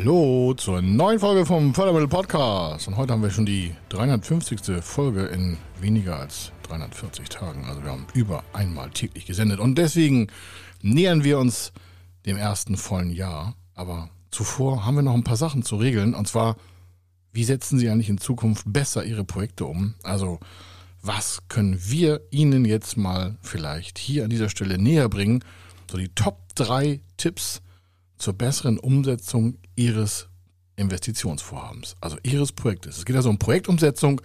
Hallo zur neuen Folge vom Fördermittel Podcast. Und heute haben wir schon die 350. Folge in weniger als 340 Tagen. Also wir haben über einmal täglich gesendet. Und deswegen nähern wir uns dem ersten vollen Jahr. Aber zuvor haben wir noch ein paar Sachen zu regeln. Und zwar, wie setzen Sie eigentlich in Zukunft besser Ihre Projekte um? Also, was können wir Ihnen jetzt mal vielleicht hier an dieser Stelle näher bringen? So die Top 3 Tipps zur besseren Umsetzung Ihres Investitionsvorhabens, also Ihres Projektes. Es geht also um Projektumsetzung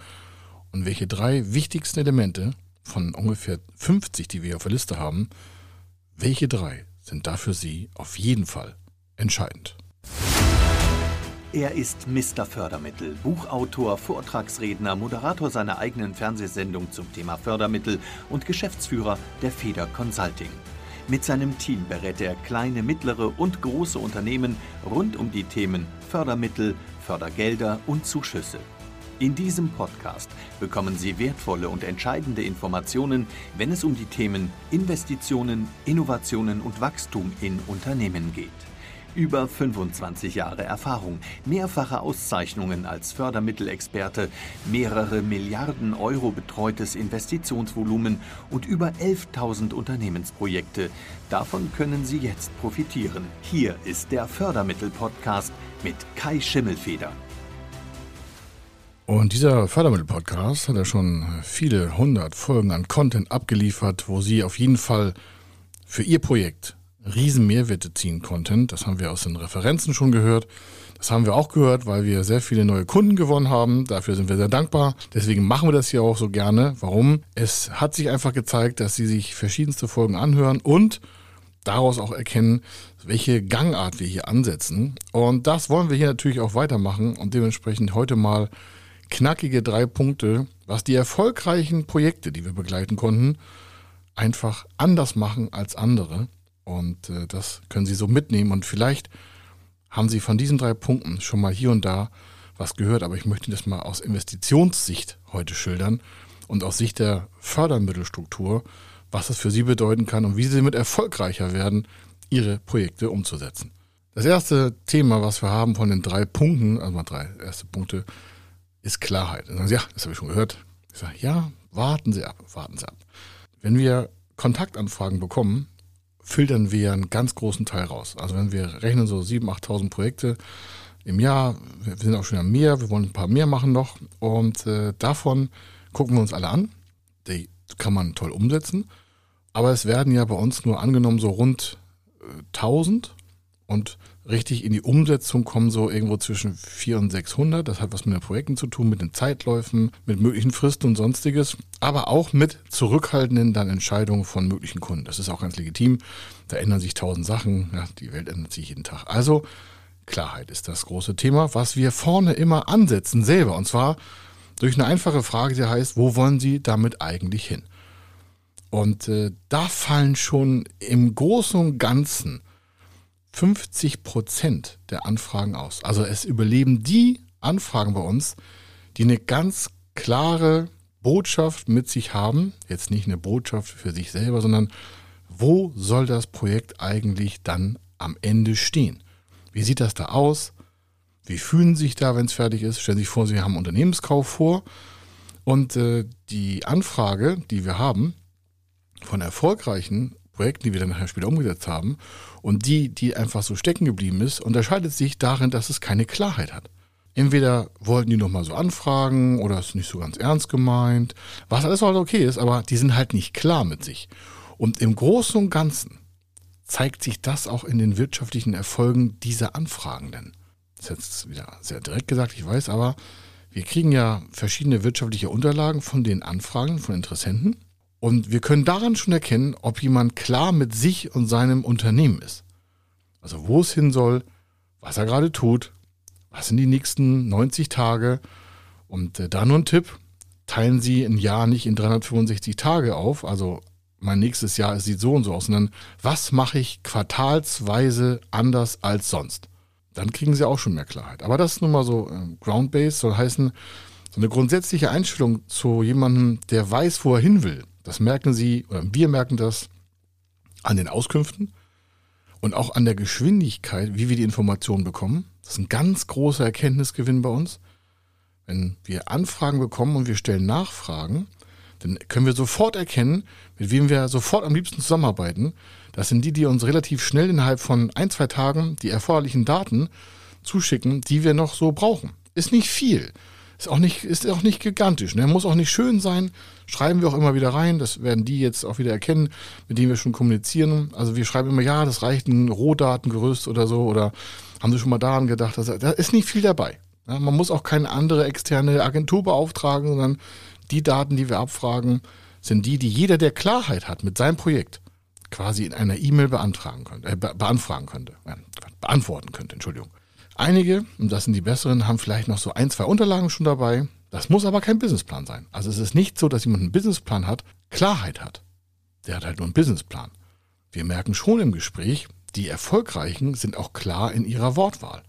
und welche drei wichtigsten Elemente von ungefähr 50, die wir auf der Liste haben, welche drei sind da für Sie auf jeden Fall entscheidend? Er ist Mr. Fördermittel, Buchautor, Vortragsredner, Moderator seiner eigenen Fernsehsendung zum Thema Fördermittel und Geschäftsführer der Feder Consulting. Mit seinem Team berät er kleine, mittlere und große Unternehmen rund um die Themen Fördermittel, Fördergelder und Zuschüsse. In diesem Podcast bekommen Sie wertvolle und entscheidende Informationen, wenn es um die Themen Investitionen, Innovationen und Wachstum in Unternehmen geht. Über 25 Jahre Erfahrung, mehrfache Auszeichnungen als Fördermittelexperte, mehrere Milliarden Euro betreutes Investitionsvolumen und über 11.000 Unternehmensprojekte. Davon können Sie jetzt profitieren. Hier ist der Fördermittel-Podcast mit Kai Schimmelfeder. Und dieser Fördermittel-Podcast hat ja schon viele hundert Folgen an Content abgeliefert, wo Sie auf jeden Fall für Ihr Projekt riesen Mehrwerte ziehen konnten. Das haben wir aus den Referenzen schon gehört. Das haben wir auch gehört, weil wir sehr viele neue Kunden gewonnen haben. Dafür sind wir sehr dankbar. Deswegen machen wir das hier auch so gerne. Warum? Es hat sich einfach gezeigt, dass sie sich verschiedenste Folgen anhören und daraus auch erkennen, welche Gangart wir hier ansetzen. Und das wollen wir hier natürlich auch weitermachen und dementsprechend heute mal knackige drei Punkte, was die erfolgreichen Projekte, die wir begleiten konnten, einfach anders machen als andere. Und äh, das können Sie so mitnehmen. Und vielleicht haben Sie von diesen drei Punkten schon mal hier und da was gehört. Aber ich möchte das mal aus Investitionssicht heute schildern und aus Sicht der Fördermittelstruktur, was es für Sie bedeuten kann und wie Sie damit erfolgreicher werden, Ihre Projekte umzusetzen. Das erste Thema, was wir haben von den drei Punkten, also mal drei erste Punkte, ist Klarheit. Sagen Sie, ja, das habe ich schon gehört. Ich sage, ja, warten Sie ab, warten Sie ab. Wenn wir Kontaktanfragen bekommen, filtern wir einen ganz großen Teil raus. Also wenn wir rechnen so 7.000, 8.000 Projekte im Jahr, wir sind auch schon am mehr, wir wollen ein paar mehr machen noch und äh, davon gucken wir uns alle an. Die kann man toll umsetzen, aber es werden ja bei uns nur angenommen so rund äh, 1000 und richtig in die Umsetzung kommen so irgendwo zwischen 400 und 600. Das hat was mit den Projekten zu tun, mit den Zeitläufen, mit möglichen Fristen und sonstiges, aber auch mit zurückhaltenden dann Entscheidungen von möglichen Kunden. Das ist auch ganz legitim. Da ändern sich tausend Sachen. Ja, die Welt ändert sich jeden Tag. Also Klarheit ist das große Thema, was wir vorne immer ansetzen selber. Und zwar durch eine einfache Frage, die heißt, wo wollen Sie damit eigentlich hin? Und äh, da fallen schon im Großen und Ganzen 50 Prozent der Anfragen aus. Also es überleben die Anfragen bei uns, die eine ganz klare Botschaft mit sich haben. Jetzt nicht eine Botschaft für sich selber, sondern wo soll das Projekt eigentlich dann am Ende stehen? Wie sieht das da aus? Wie fühlen Sie sich da, wenn es fertig ist? Stellen Sie sich vor, Sie haben Unternehmenskauf vor. Und äh, die Anfrage, die wir haben von erfolgreichen Projekten, die wir dann nachher später umgesetzt haben, und die, die einfach so stecken geblieben ist, unterscheidet sich darin, dass es keine Klarheit hat. Entweder wollten die nochmal so anfragen oder ist nicht so ganz ernst gemeint, was alles halt okay ist, aber die sind halt nicht klar mit sich. Und im Großen und Ganzen zeigt sich das auch in den wirtschaftlichen Erfolgen dieser Anfragenden. Das ist jetzt wieder sehr direkt gesagt, ich weiß, aber wir kriegen ja verschiedene wirtschaftliche Unterlagen von den Anfragen von Interessenten und wir können daran schon erkennen, ob jemand klar mit sich und seinem Unternehmen ist. Also wo es hin soll, was er gerade tut, was sind die nächsten 90 Tage. Und äh, da nur ein Tipp, teilen Sie ein Jahr nicht in 365 Tage auf, also mein nächstes Jahr sieht so und so aus, sondern was mache ich quartalsweise anders als sonst? Dann kriegen Sie auch schon mehr Klarheit. Aber das ist nun mal so äh, Ground-Based, soll heißen, so eine grundsätzliche Einstellung zu jemandem, der weiß, wo er hin will, das merken Sie, oder wir merken das an den Auskünften. und auch an der Geschwindigkeit, wie wir die Informationen bekommen. Das ist ein ganz großer Erkenntnisgewinn bei uns. Wenn wir Anfragen bekommen und wir stellen Nachfragen, dann können wir sofort erkennen, mit wem wir sofort am liebsten zusammenarbeiten. Das sind die, die uns relativ schnell innerhalb von ein, zwei Tagen die erforderlichen Daten zuschicken, die wir noch so brauchen. Ist nicht viel. Ist auch nicht, ist auch nicht gigantisch. Ne? Muss auch nicht schön sein. Schreiben wir auch immer wieder rein. Das werden die jetzt auch wieder erkennen, mit denen wir schon kommunizieren. Also wir schreiben immer, ja, das reicht ein Rohdatengerüst oder so. Oder haben Sie schon mal daran gedacht? Dass, da ist nicht viel dabei. Ja, man muss auch keine andere externe Agentur beauftragen, sondern die Daten, die wir abfragen, sind die, die jeder, der Klarheit hat mit seinem Projekt, quasi in einer E-Mail beantragen könnte, äh, beanfragen könnte, äh, beantworten könnte, Entschuldigung. Einige, und das sind die besseren, haben vielleicht noch so ein, zwei Unterlagen schon dabei. Das muss aber kein Businessplan sein. Also es ist nicht so, dass jemand einen Businessplan hat, Klarheit hat. Der hat halt nur einen Businessplan. Wir merken schon im Gespräch, die Erfolgreichen sind auch klar in ihrer Wortwahl.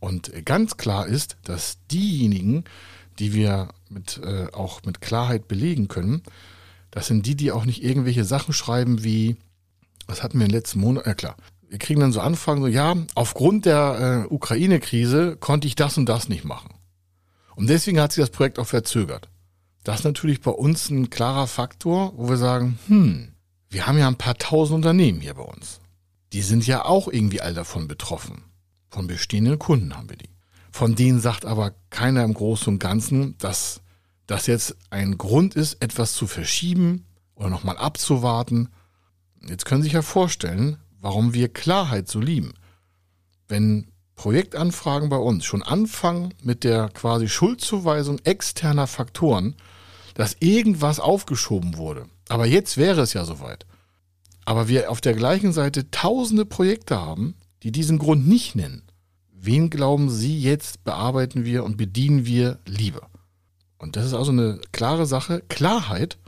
Und ganz klar ist, dass diejenigen, die wir mit, äh, auch mit Klarheit belegen können, das sind die, die auch nicht irgendwelche Sachen schreiben wie, was hatten wir den letzten Monaten, ja klar, wir kriegen dann so Anfragen, so ja, aufgrund der äh, Ukraine-Krise konnte ich das und das nicht machen. Und deswegen hat sich das Projekt auch verzögert. Das ist natürlich bei uns ein klarer Faktor, wo wir sagen, hm, wir haben ja ein paar tausend Unternehmen hier bei uns. Die sind ja auch irgendwie all davon betroffen. Von bestehenden Kunden haben wir die. Von denen sagt aber keiner im Großen und Ganzen, dass das jetzt ein Grund ist, etwas zu verschieben oder nochmal abzuwarten. Jetzt können Sie sich ja vorstellen, warum wir Klarheit so lieben. Wenn Projektanfragen bei uns schon anfangen mit der quasi Schuldzuweisung externer Faktoren, dass irgendwas aufgeschoben wurde. Aber jetzt wäre es ja soweit. Aber wir auf der gleichen Seite tausende Projekte haben, die diesen Grund nicht nennen. Wen glauben Sie jetzt bearbeiten wir und bedienen wir lieber? Und das ist also eine klare Sache. Klarheit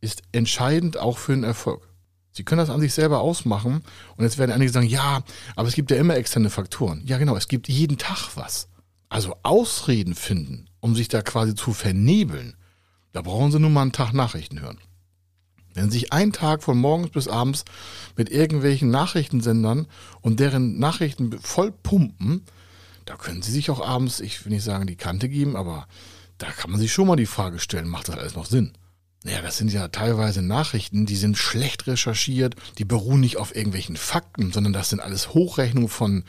ist entscheidend auch für den Erfolg. Sie können das an sich selber ausmachen und jetzt werden einige sagen, ja, aber es gibt ja immer externe Faktoren. Ja, genau, es gibt jeden Tag was. Also Ausreden finden, um sich da quasi zu vernebeln, da brauchen Sie nur mal einen Tag Nachrichten hören. Wenn Sie sich einen Tag von morgens bis abends mit irgendwelchen Nachrichtensendern und deren Nachrichten voll pumpen, da können Sie sich auch abends, ich will nicht sagen die Kante geben, aber da kann man sich schon mal die Frage stellen, macht das alles noch Sinn? Naja, das sind ja teilweise Nachrichten, die sind schlecht recherchiert, die beruhen nicht auf irgendwelchen Fakten, sondern das sind alles Hochrechnungen von,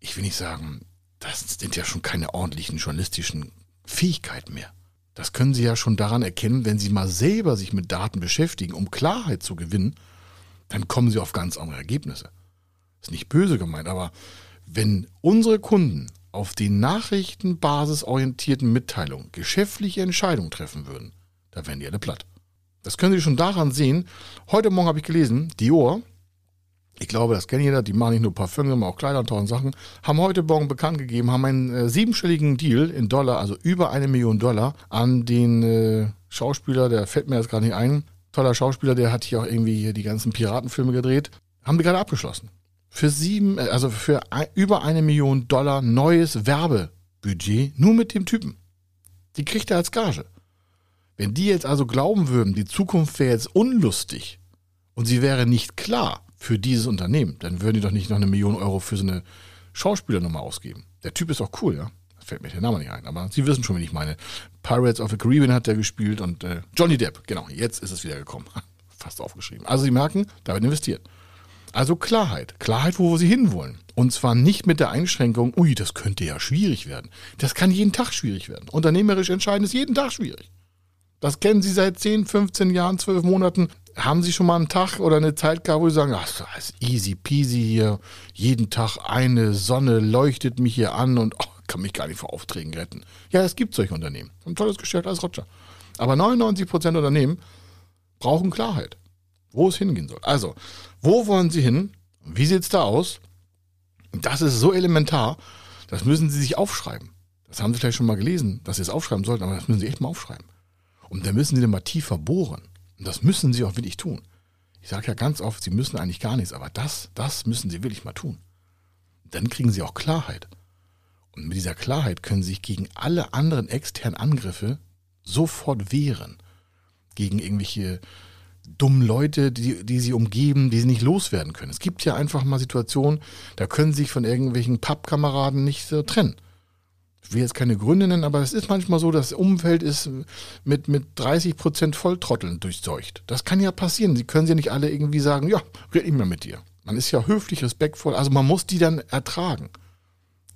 ich will nicht sagen, das sind ja schon keine ordentlichen journalistischen Fähigkeiten mehr. Das können Sie ja schon daran erkennen, wenn Sie mal selber sich mit Daten beschäftigen, um Klarheit zu gewinnen, dann kommen Sie auf ganz andere Ergebnisse. Ist nicht böse gemeint, aber wenn unsere Kunden auf die nachrichtenbasisorientierten Mitteilungen geschäftliche Entscheidungen treffen würden, da werden die alle platt. Das können Sie schon daran sehen. Heute Morgen habe ich gelesen, Dior, ich glaube, das kennt jeder, die machen nicht nur Parfüm, sondern auch Kleider und tausend Sachen, haben heute Morgen bekannt gegeben, haben einen äh, siebenstelligen Deal in Dollar, also über eine Million Dollar, an den äh, Schauspieler, der fällt mir jetzt gerade nicht ein, toller Schauspieler, der hat hier auch irgendwie hier die ganzen Piratenfilme gedreht, haben die gerade abgeschlossen. Für sieben, äh, also für ein, über eine Million Dollar neues Werbebudget, nur mit dem Typen. Die kriegt er als Gage. Wenn die jetzt also glauben würden, die Zukunft wäre jetzt unlustig und sie wäre nicht klar für dieses Unternehmen, dann würden die doch nicht noch eine Million Euro für so eine Schauspielernummer ausgeben. Der Typ ist auch cool, ja. Fällt mir der Name nicht ein, aber Sie wissen schon, wen ich meine. Pirates of the Caribbean hat der gespielt und äh, Johnny Depp, genau, jetzt ist es wieder gekommen. Fast aufgeschrieben. Also Sie merken, da wird investiert. Also Klarheit. Klarheit, wo Sie hinwollen. Und zwar nicht mit der Einschränkung, ui, das könnte ja schwierig werden. Das kann jeden Tag schwierig werden. Unternehmerisch entscheiden ist jeden Tag schwierig. Das kennen Sie seit 10, 15 Jahren, 12 Monaten. Haben Sie schon mal einen Tag oder eine Zeit gehabt, wo Sie sagen, ach, das ist easy peasy hier. Jeden Tag eine Sonne leuchtet mich hier an und oh, kann mich gar nicht vor Aufträgen retten. Ja, es gibt solche Unternehmen. Ein tolles Geschäft als Roger. Aber 99 Prozent Unternehmen brauchen Klarheit, wo es hingehen soll. Also, wo wollen Sie hin? Wie sieht es da aus? Das ist so elementar, das müssen Sie sich aufschreiben. Das haben Sie vielleicht schon mal gelesen, dass Sie es aufschreiben sollten, aber das müssen Sie echt mal aufschreiben. Und da müssen sie dann mal tiefer bohren. Und das müssen sie auch wirklich tun. Ich sage ja ganz oft, sie müssen eigentlich gar nichts, aber das, das müssen sie wirklich mal tun. Dann kriegen sie auch Klarheit. Und mit dieser Klarheit können sie sich gegen alle anderen externen Angriffe sofort wehren. Gegen irgendwelche dummen Leute, die, die sie umgeben, die sie nicht loswerden können. Es gibt ja einfach mal Situationen, da können sie sich von irgendwelchen Pappkameraden nicht so trennen. Ich will jetzt keine Gründe nennen, aber es ist manchmal so, das Umfeld ist mit, mit 30 Prozent Volltrotteln durchseucht. Das kann ja passieren. Sie können ja nicht alle irgendwie sagen, ja, red nicht mehr mit dir. Man ist ja höflich, respektvoll, also man muss die dann ertragen.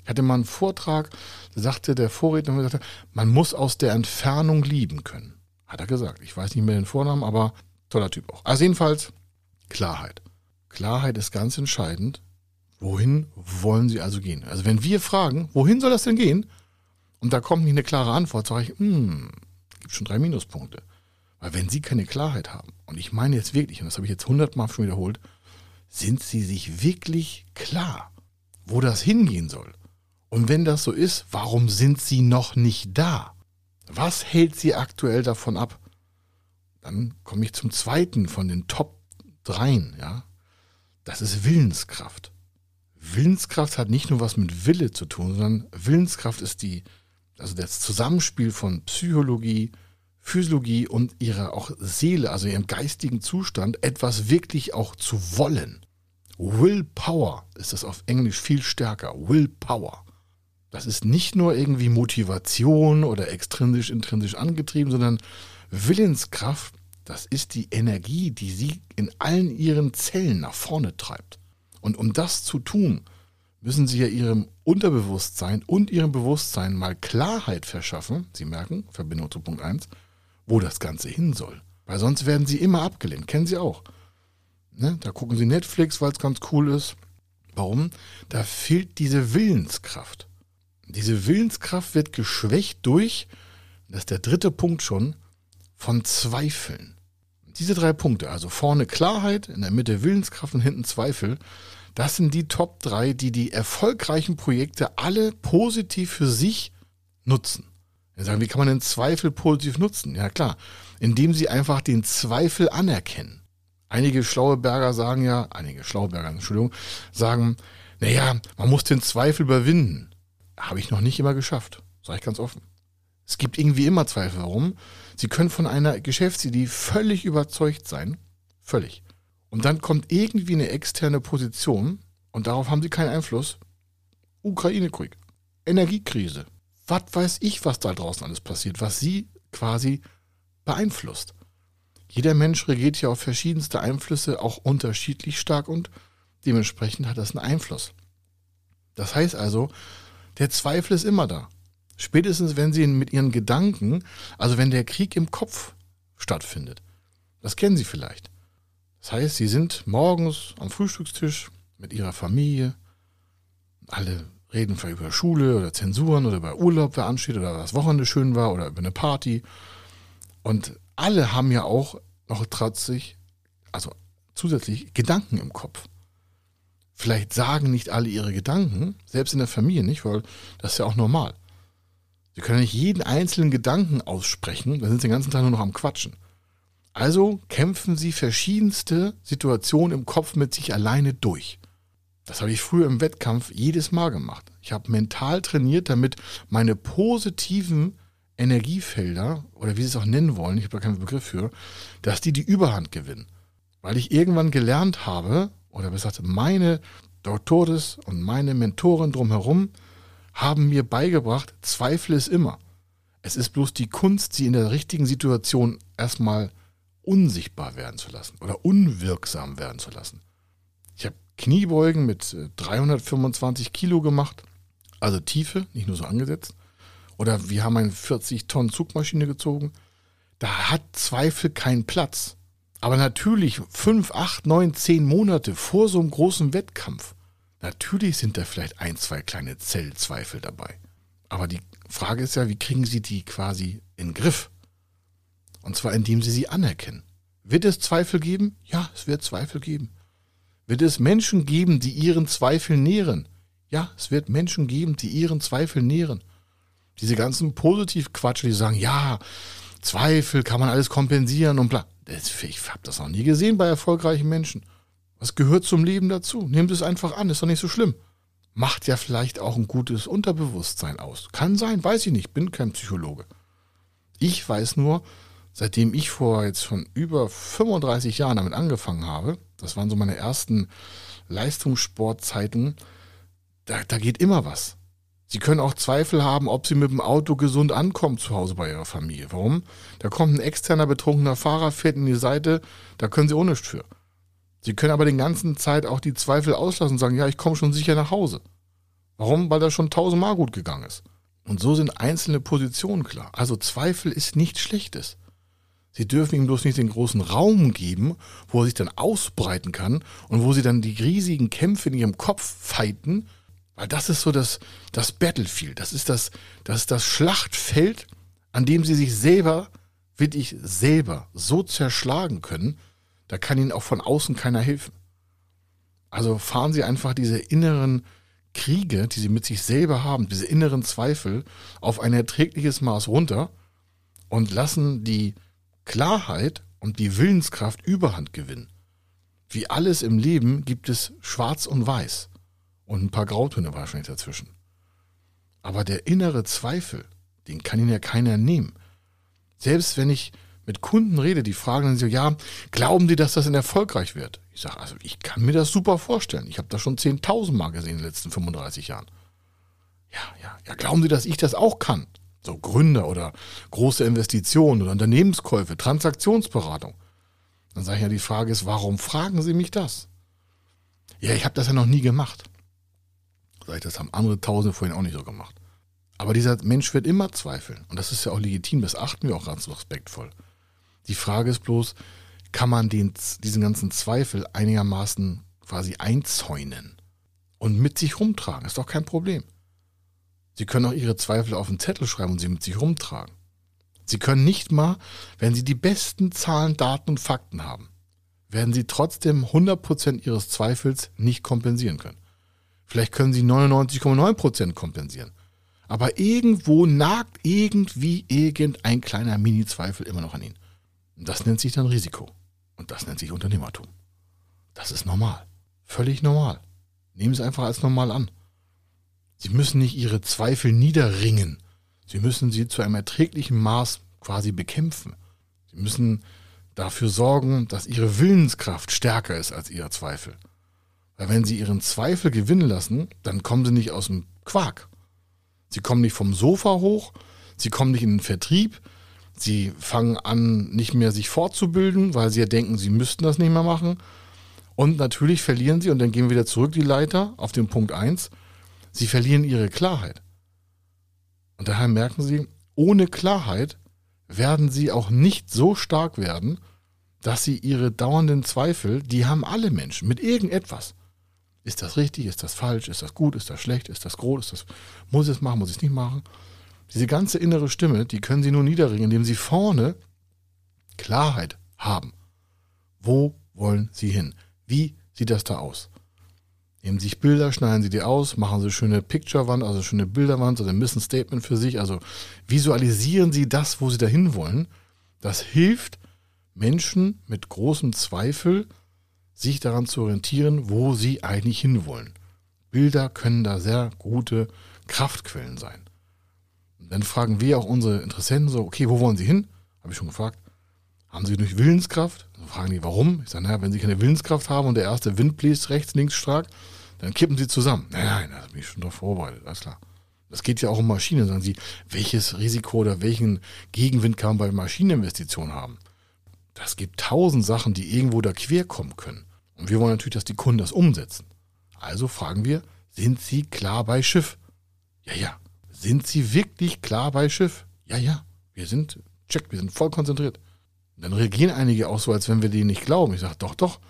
Ich hatte mal einen Vortrag, da sagte der Vorredner, man muss aus der Entfernung lieben können. Hat er gesagt. Ich weiß nicht mehr den Vornamen, aber toller Typ auch. Also jedenfalls Klarheit. Klarheit ist ganz entscheidend. Wohin wollen Sie also gehen? Also wenn wir fragen, wohin soll das denn gehen? Und da kommt nicht eine klare Antwort, sage ich, hm, gibt schon drei Minuspunkte. Weil wenn Sie keine Klarheit haben, und ich meine jetzt wirklich, und das habe ich jetzt hundertmal schon wiederholt, sind Sie sich wirklich klar, wo das hingehen soll? Und wenn das so ist, warum sind Sie noch nicht da? Was hält Sie aktuell davon ab? Dann komme ich zum zweiten von den Top 3, ja. Das ist Willenskraft. Willenskraft hat nicht nur was mit Wille zu tun, sondern Willenskraft ist die, also das Zusammenspiel von Psychologie, Physiologie und ihrer auch Seele, also ihrem geistigen Zustand, etwas wirklich auch zu wollen. Willpower ist das auf Englisch viel stärker. Willpower. Das ist nicht nur irgendwie Motivation oder extrinsisch, intrinsisch angetrieben, sondern Willenskraft, das ist die Energie, die sie in allen ihren Zellen nach vorne treibt. Und um das zu tun, müssen sie ja ihrem Unterbewusstsein und ihrem Bewusstsein mal Klarheit verschaffen. Sie merken, Verbindung zu Punkt 1, wo das Ganze hin soll. Weil sonst werden sie immer abgelehnt. Kennen sie auch. Ne? Da gucken sie Netflix, weil es ganz cool ist. Warum? Da fehlt diese Willenskraft. Diese Willenskraft wird geschwächt durch, das ist der dritte Punkt schon, von Zweifeln. Diese drei Punkte, also vorne Klarheit, in der Mitte Willenskraft und hinten Zweifel, das sind die Top 3, die die erfolgreichen Projekte alle positiv für sich nutzen. Wir sagen, wie kann man den Zweifel positiv nutzen? Ja klar, indem sie einfach den Zweifel anerkennen. Einige schlaue Berger sagen ja, einige schlaue Berger, Entschuldigung, sagen, naja, man muss den Zweifel überwinden. Habe ich noch nicht immer geschafft, sage ich ganz offen. Es gibt irgendwie immer Zweifel. Warum? Sie können von einer Geschäftsidee völlig überzeugt sein. Völlig. Und dann kommt irgendwie eine externe Position und darauf haben sie keinen Einfluss. Ukraine-Krieg, Energiekrise, was weiß ich, was da draußen alles passiert, was sie quasi beeinflusst. Jeder Mensch reagiert ja auf verschiedenste Einflüsse auch unterschiedlich stark und dementsprechend hat das einen Einfluss. Das heißt also, der Zweifel ist immer da. Spätestens, wenn sie mit ihren Gedanken, also wenn der Krieg im Kopf stattfindet. Das kennen Sie vielleicht. Das heißt, sie sind morgens am Frühstückstisch mit ihrer Familie. Alle reden vielleicht über Schule oder Zensuren oder über Urlaub, wer ansteht oder was Wochenende schön war oder über eine Party. Und alle haben ja auch noch trotzig, also zusätzlich Gedanken im Kopf. Vielleicht sagen nicht alle ihre Gedanken, selbst in der Familie nicht, weil das ist ja auch normal. Sie können nicht jeden einzelnen Gedanken aussprechen, dann sind sie den ganzen Tag nur noch am Quatschen. Also kämpfen sie verschiedenste Situationen im Kopf mit sich alleine durch. Das habe ich früher im Wettkampf jedes Mal gemacht. Ich habe mental trainiert, damit meine positiven Energiefelder, oder wie Sie es auch nennen wollen, ich habe da keinen Begriff für, dass die die Überhand gewinnen. Weil ich irgendwann gelernt habe, oder besser gesagt, meine Doktores und meine Mentoren drumherum haben mir beigebracht, Zweifel ist immer. Es ist bloß die Kunst, sie in der richtigen Situation erstmal unsichtbar werden zu lassen oder unwirksam werden zu lassen. Ich habe Kniebeugen mit 325 äh, Kilo gemacht, also Tiefe, nicht nur so angesetzt. Oder wir haben eine 40 Tonnen Zugmaschine gezogen. Da hat Zweifel keinen Platz. Aber natürlich fünf, acht, neun, zehn Monate vor so einem großen Wettkampf, natürlich sind da vielleicht ein, zwei kleine Zellzweifel dabei. Aber die Frage ist ja, wie kriegen Sie die quasi in den Griff? Und zwar indem Sie sie anerkennen. Wird es Zweifel geben? Ja, es wird Zweifel geben. Wird es Menschen geben, die ihren Zweifel nähren? Ja, es wird Menschen geben, die ihren Zweifel nähren. Diese ganzen Positivquatsche, die sagen, ja, Zweifel kann man alles kompensieren und bla. Ich habe das noch nie gesehen bei erfolgreichen Menschen. Was gehört zum Leben dazu? Nehmt es einfach an, ist doch nicht so schlimm. Macht ja vielleicht auch ein gutes Unterbewusstsein aus. Kann sein, weiß ich nicht, bin kein Psychologe. Ich weiß nur, seitdem ich vor jetzt von über 35 Jahren damit angefangen habe, das waren so meine ersten Leistungssportzeiten, da, da geht immer was. Sie können auch Zweifel haben, ob Sie mit dem Auto gesund ankommen zu Hause bei Ihrer Familie. Warum? Da kommt ein externer betrunkener Fahrer, fährt in die Seite, da können Sie auch nichts für. Sie können aber den ganzen Zeit auch die Zweifel auslassen und sagen, ja, ich komme schon sicher nach Hause. Warum? Weil das schon tausendmal gut gegangen ist. Und so sind einzelne Positionen klar. Also Zweifel ist nichts Schlechtes. Sie dürfen ihm bloß nicht den großen Raum geben, wo er sich dann ausbreiten kann und wo sie dann die riesigen Kämpfe in ihrem Kopf fighten, weil das ist so das, das Battlefield, das ist das, das ist das Schlachtfeld, an dem sie sich selber, wirklich selber so zerschlagen können, da kann ihnen auch von außen keiner helfen. Also fahren sie einfach diese inneren Kriege, die sie mit sich selber haben, diese inneren Zweifel, auf ein erträgliches Maß runter und lassen die Klarheit und die Willenskraft Überhand gewinnen. Wie alles im Leben gibt es Schwarz und Weiß und ein paar Grautöne wahrscheinlich dazwischen. Aber der innere Zweifel, den kann Ihnen ja keiner nehmen. Selbst wenn ich mit Kunden rede, die fragen dann so, ja, glauben Sie, dass das denn erfolgreich wird? Ich sage, also ich kann mir das super vorstellen. Ich habe das schon 10.000 Mal gesehen in den letzten 35 Jahren. Ja, ja, ja, glauben Sie, dass ich das auch kann? So Gründer oder große Investitionen oder Unternehmenskäufe, Transaktionsberatung. Dann sage ich ja, die Frage ist, warum fragen Sie mich das? Ja, ich habe das ja noch nie gemacht. Sag ich, das haben andere Tausende vorhin auch nicht so gemacht. Aber dieser Mensch wird immer zweifeln. Und das ist ja auch legitim, das achten wir auch ganz respektvoll. Die Frage ist bloß, kann man den, diesen ganzen Zweifel einigermaßen quasi einzäunen und mit sich rumtragen? Ist doch kein Problem. Sie können auch Ihre Zweifel auf einen Zettel schreiben und sie mit sich rumtragen. Sie können nicht mal, wenn Sie die besten Zahlen, Daten und Fakten haben, werden Sie trotzdem 100% Ihres Zweifels nicht kompensieren können. Vielleicht können Sie 99,9% kompensieren. Aber irgendwo nagt irgendwie irgendein kleiner Mini-Zweifel immer noch an Ihnen. Und das nennt sich dann Risiko. Und das nennt sich Unternehmertum. Das ist normal. Völlig normal. Nehmen Sie es einfach als normal an. Sie müssen nicht ihre Zweifel niederringen. Sie müssen sie zu einem erträglichen Maß quasi bekämpfen. Sie müssen dafür sorgen, dass ihre Willenskraft stärker ist als ihr Zweifel. Weil wenn sie ihren Zweifel gewinnen lassen, dann kommen sie nicht aus dem Quark. Sie kommen nicht vom Sofa hoch, sie kommen nicht in den Vertrieb, sie fangen an, nicht mehr sich fortzubilden, weil sie ja denken, sie müssten das nicht mehr machen. Und natürlich verlieren sie, und dann gehen wir wieder zurück die Leiter auf den Punkt 1, Sie verlieren ihre Klarheit. Und daher merken sie, ohne Klarheit werden sie auch nicht so stark werden, dass sie ihre dauernden Zweifel, die haben alle Menschen mit irgendetwas. Ist das richtig? Ist das falsch? Ist das gut? Ist das schlecht? Ist das groß? Ist das, muss ich es machen? Muss ich es nicht machen? Diese ganze innere Stimme, die können sie nur niederringen, indem sie vorne Klarheit haben. Wo wollen sie hin? Wie sieht das da aus? Nehmen sich Bilder, schneiden sie die aus, machen sie schöne Picture-Wand, also schöne Bilderwand oder ein Statement für sich. Also visualisieren sie das, wo sie dahin wollen. Das hilft Menschen mit großem Zweifel, sich daran zu orientieren, wo sie eigentlich hinwollen. Bilder können da sehr gute Kraftquellen sein. Dann fragen wir auch unsere Interessenten so, okay, wo wollen sie hin? Habe ich schon gefragt. Haben sie durch Willenskraft? Dann fragen die, warum? Ich sage, naja, wenn sie keine Willenskraft haben und der erste Wind bläst rechts, links stark, dann kippen sie zusammen. Nein, nein, da bin ich schon drauf vorbereitet, alles klar. Das geht ja auch um Maschinen. Sagen Sie, welches Risiko oder welchen Gegenwind kann man bei Maschineninvestitionen haben? Das gibt tausend Sachen, die irgendwo da quer kommen können. Und wir wollen natürlich, dass die Kunden das umsetzen. Also fragen wir, sind Sie klar bei Schiff? Ja, ja. Sind Sie wirklich klar bei Schiff? Ja, ja. Wir sind, check, wir sind voll konzentriert. dann reagieren einige auch so, als wenn wir denen nicht glauben. Ich sage, doch, doch.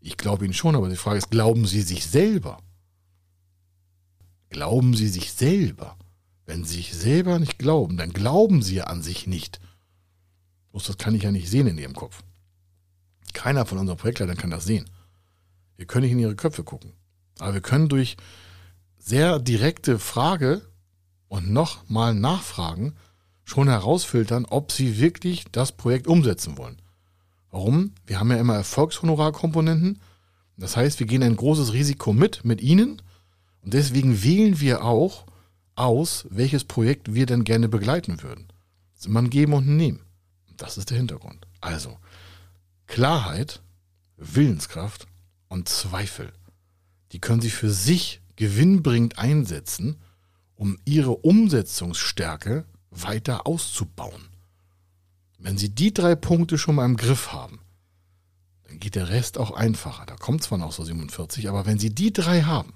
Ich glaube Ihnen schon, aber die Frage ist, glauben Sie sich selber? Glauben Sie sich selber? Wenn Sie sich selber nicht glauben, dann glauben Sie an sich nicht. Bloß das kann ich ja nicht sehen in Ihrem Kopf. Keiner von unseren Projektleitern kann das sehen. Wir können nicht in Ihre Köpfe gucken. Aber wir können durch sehr direkte Frage und nochmal nachfragen schon herausfiltern, ob Sie wirklich das Projekt umsetzen wollen. Warum? Wir haben ja immer Erfolgshonorarkomponenten. Das heißt, wir gehen ein großes Risiko mit, mit Ihnen. Und deswegen wählen wir auch aus, welches Projekt wir denn gerne begleiten würden. Das ist immer ein Geben und ein Nehmen. Das ist der Hintergrund. Also, Klarheit, Willenskraft und Zweifel, die können Sie für sich gewinnbringend einsetzen, um Ihre Umsetzungsstärke weiter auszubauen. Wenn Sie die drei Punkte schon mal im Griff haben, dann geht der Rest auch einfacher. Da kommt zwar noch so 47, aber wenn Sie die drei haben,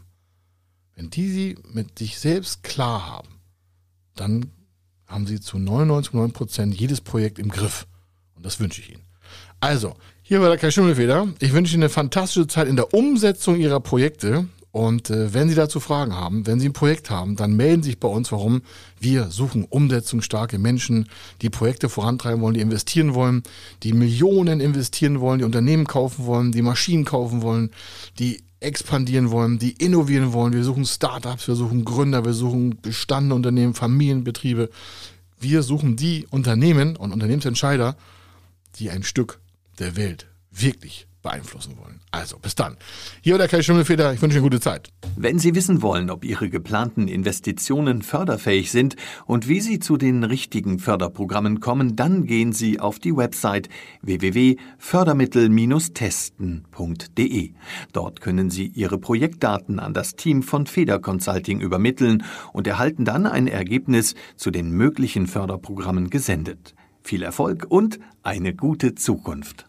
wenn die Sie mit sich selbst klar haben, dann haben Sie zu 99,9 Prozent jedes Projekt im Griff. Und das wünsche ich Ihnen. Also, hier war der Kai Schimmelfeder. Ich wünsche Ihnen eine fantastische Zeit in der Umsetzung Ihrer Projekte. Und äh, wenn Sie dazu Fragen haben, wenn Sie ein Projekt haben, dann melden Sie sich bei uns. Warum? Wir suchen umsetzungsstarke Menschen, die Projekte vorantreiben wollen, die investieren wollen, die Millionen investieren wollen, die Unternehmen kaufen wollen, die Maschinen kaufen wollen, die expandieren wollen, die innovieren wollen. Wir suchen Startups, wir suchen Gründer, wir suchen bestandene Unternehmen, Familienbetriebe. Wir suchen die Unternehmen und Unternehmensentscheider, die ein Stück der Welt wirklich beeinflussen wollen. Also, bis dann. Hier war der Kai Schimmelfeder. Ich wünsche Ihnen gute Zeit. Wenn Sie wissen wollen, ob Ihre geplanten Investitionen förderfähig sind und wie Sie zu den richtigen Förderprogrammen kommen, dann gehen Sie auf die Website www.fördermittel-testen.de. Dort können Sie Ihre Projektdaten an das Team von Feder Consulting übermitteln und erhalten dann ein Ergebnis zu den möglichen Förderprogrammen gesendet. Viel Erfolg und eine gute Zukunft.